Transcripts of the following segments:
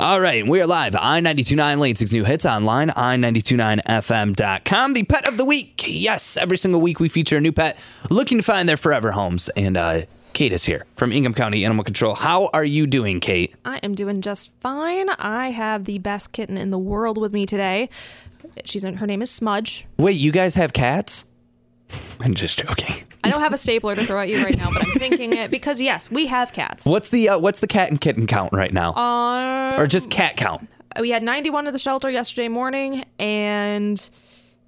All right, we are live. I929 Lansing's New Hits online, i929fm.com. The pet of the week. Yes, every single week we feature a new pet looking to find their forever homes. And uh, Kate is here from Ingham County Animal Control. How are you doing, Kate? I am doing just fine. I have the best kitten in the world with me today. She's in, her name is Smudge. Wait, you guys have cats? I'm just joking. I don't have a stapler to throw at you right now, but I'm thinking it because yes, we have cats. What's the uh, what's the cat and kitten count right now? Uh, or just cat count? we had 91 at the shelter yesterday morning and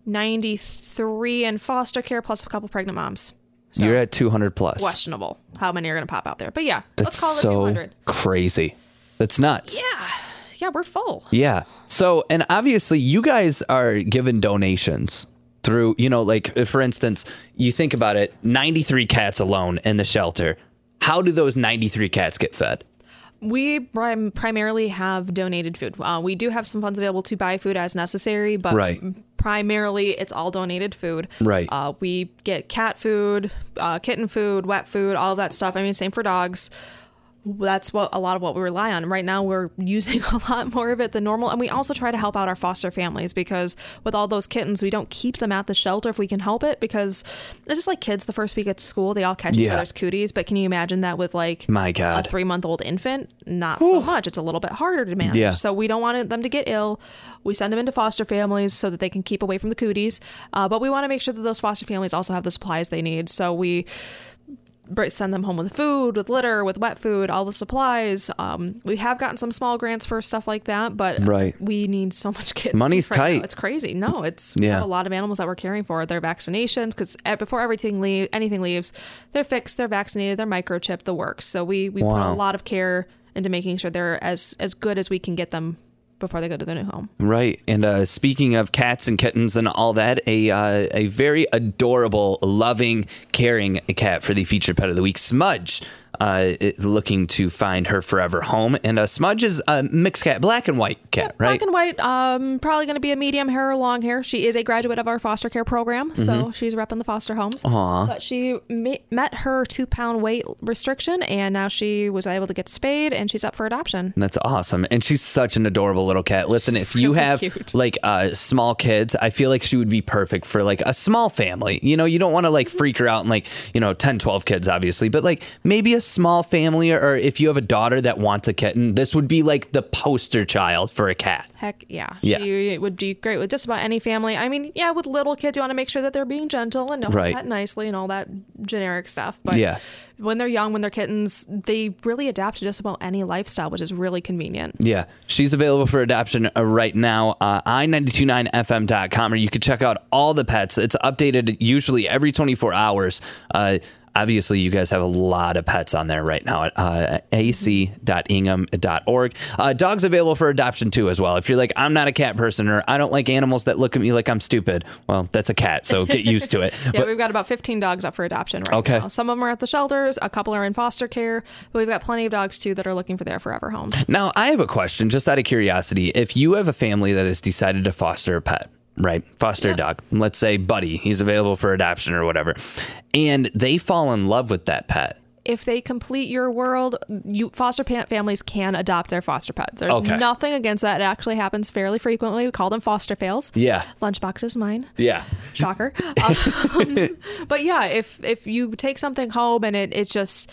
93 in foster care plus a couple pregnant moms. So You're at 200 plus. questionable how many are going to pop out there. But yeah, That's let's call it so 200. crazy. That's nuts. Yeah. Yeah, we're full. Yeah. So, and obviously, you guys are given donations through, you know, like for instance, you think about it 93 cats alone in the shelter. How do those 93 cats get fed? We prim- primarily have donated food. Uh, we do have some funds available to buy food as necessary, but Right. primarily it's all donated food. Right. Uh, we get cat food, uh, kitten food, wet food, all of that stuff. I mean, same for dogs. That's what a lot of what we rely on. Right now, we're using a lot more of it than normal, and we also try to help out our foster families because with all those kittens, we don't keep them at the shelter if we can help it because it's just like kids. The first week at school, they all catch each other's cooties. But can you imagine that with like My God. a three month old infant, not so much. It's a little bit harder to manage. Yeah. So we don't want them to get ill. We send them into foster families so that they can keep away from the cooties. Uh, but we want to make sure that those foster families also have the supplies they need. So we send them home with food, with litter, with wet food, all the supplies. Um, we have gotten some small grants for stuff like that, but Right. we need so much kid Money's right now. tight. It's crazy. No, it's Yeah. a lot of animals that we're caring for. Their vaccinations because before everything leave, anything leaves, they're fixed, they're vaccinated, they're microchipped, the works. So we we put a lot of care into making sure they're as as good as we can get them before they go to their new home. Right. And uh, speaking of cats and kittens and all that, a uh, a very adorable, loving, caring cat for the featured pet of the week, Smudge. Uh, looking to find her forever home, and uh, Smudge is a mixed cat, black and white cat, right? Black and white, um, probably going to be a medium hair or long hair. She is a graduate of our foster care program, so she's repping the foster homes. Mm-hmm. But she met her two pound weight restriction, and now she was able to get spayed, and she's up for adoption. That's awesome. And she's such an adorable little cat. Listen, if you really have cute. like uh, small kids, I feel like she would be perfect for like a small family. You know, you don't want to like freak her out and like, you know, 10, 12 kids, obviously, but like maybe a small family or if you have a daughter that wants a kitten, this would be like the poster child for a cat. Heck yeah. Yeah. She would be great with just about any family. I mean, yeah, with little kids, you want to make sure that they're being gentle and Right. pet nicely and all that generic stuff. But Yeah. when they're young, when they're kittens, they really adapt to just about any lifestyle, which is really convenient. Yeah, she's available for adoption uh, right now. Uh, i929fm.com, or you can check out all the pets. It's updated usually every 24 hours. Uh, obviously, you guys have a lot of pets on there right now at uh, ac.ingham.org. Uh, dogs available for adoption too, as well. If you're like, I'm not a cat person, or I don't like animals that look at me like I'm stupid, well, that's a cat, so get used to it. Yeah, But- we've got about 15 dogs up for adoption right Okay. now. Some of them are at the shelters, a couple are in foster care, but we've got plenty of dogs too that are looking for their forever homes. Now, I have a question just out of curiosity. If you have a family that has decided to foster a pet, right? Foster dog, let's say Buddy, he's available for adoption or whatever, and they fall in love with that pet. If they complete your world, you foster pa- families can adopt their foster pet. There's Okay. nothing against that. It actually happens fairly frequently. We call them foster fails. Yeah. Lunchbox is mine. Yeah. Shocker. Um, but yeah, if if you take something home and it it's just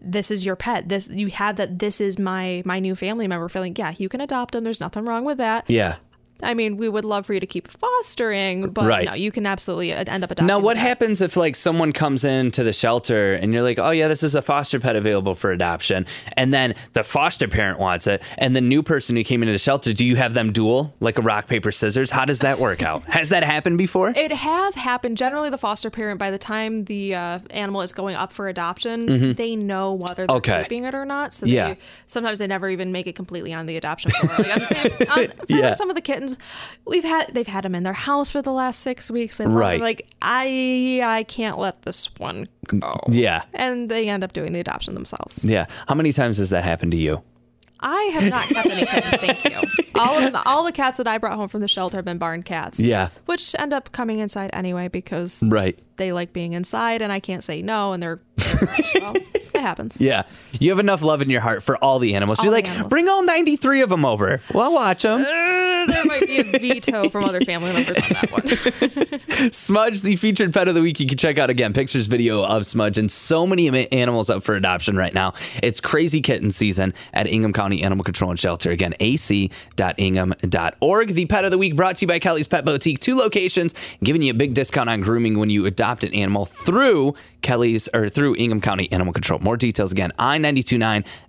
this is your pet. This you have that. This is my my new family member. Feeling yeah, you can adopt them. There's nothing wrong with that. Yeah. I mean, we would love for you to keep fostering, but Right. no, you can absolutely uh, end up adopting. Now, what them. happens if like someone comes into the shelter and you're like, "Oh yeah, this is a foster pet available for adoption," and then the foster parent wants it, and the new person who came into the shelter, do you have them duel like a rock paper scissors? How does that work out? Has that happened before? It has happened. Generally, the foster parent, by the time the uh, animal is going up for adoption, they know whether they're Mm-hmm. Okay. keeping it or not. So Yeah. they, sometimes they never even make it completely on the adoption floor. Like I'm saying, on, for Yeah. some of the kittens, we've had they've had them in their house for the last six weeks. They Right. Like I, I can't let this one go. Yeah. And they end up doing the adoption themselves. Yeah. How many times has that happened to you? I have not kept any kittens, thank you. All of them, all the cats that I brought home from the shelter have been barn cats. Yeah. Which end up coming inside anyway because Right. they like being inside and I can't say no and they're, they're well, it happens. Yeah. You have enough love in your heart for all the animals. All You're the like, animals. bring all 93 of them over. Well, watch them. Uh, There might be a veto from other family members on that one. Smudge, the featured pet of the week. You can check out again pictures, video of Smudge, and so many animals up for adoption right now. It's crazy kitten season at Ingham County Animal Control and Shelter. Again, ac.ingham.org. The pet of the week brought to you by Kelly's Pet Boutique. Two locations, giving you a big discount on grooming when you adopt an animal through Kelly's or through Ingham County Animal Control. More details again,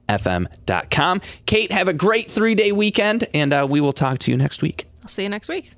i929fm.com. Kate, have a great three day weekend, and uh, we will talk to you next week. I'll see you next week.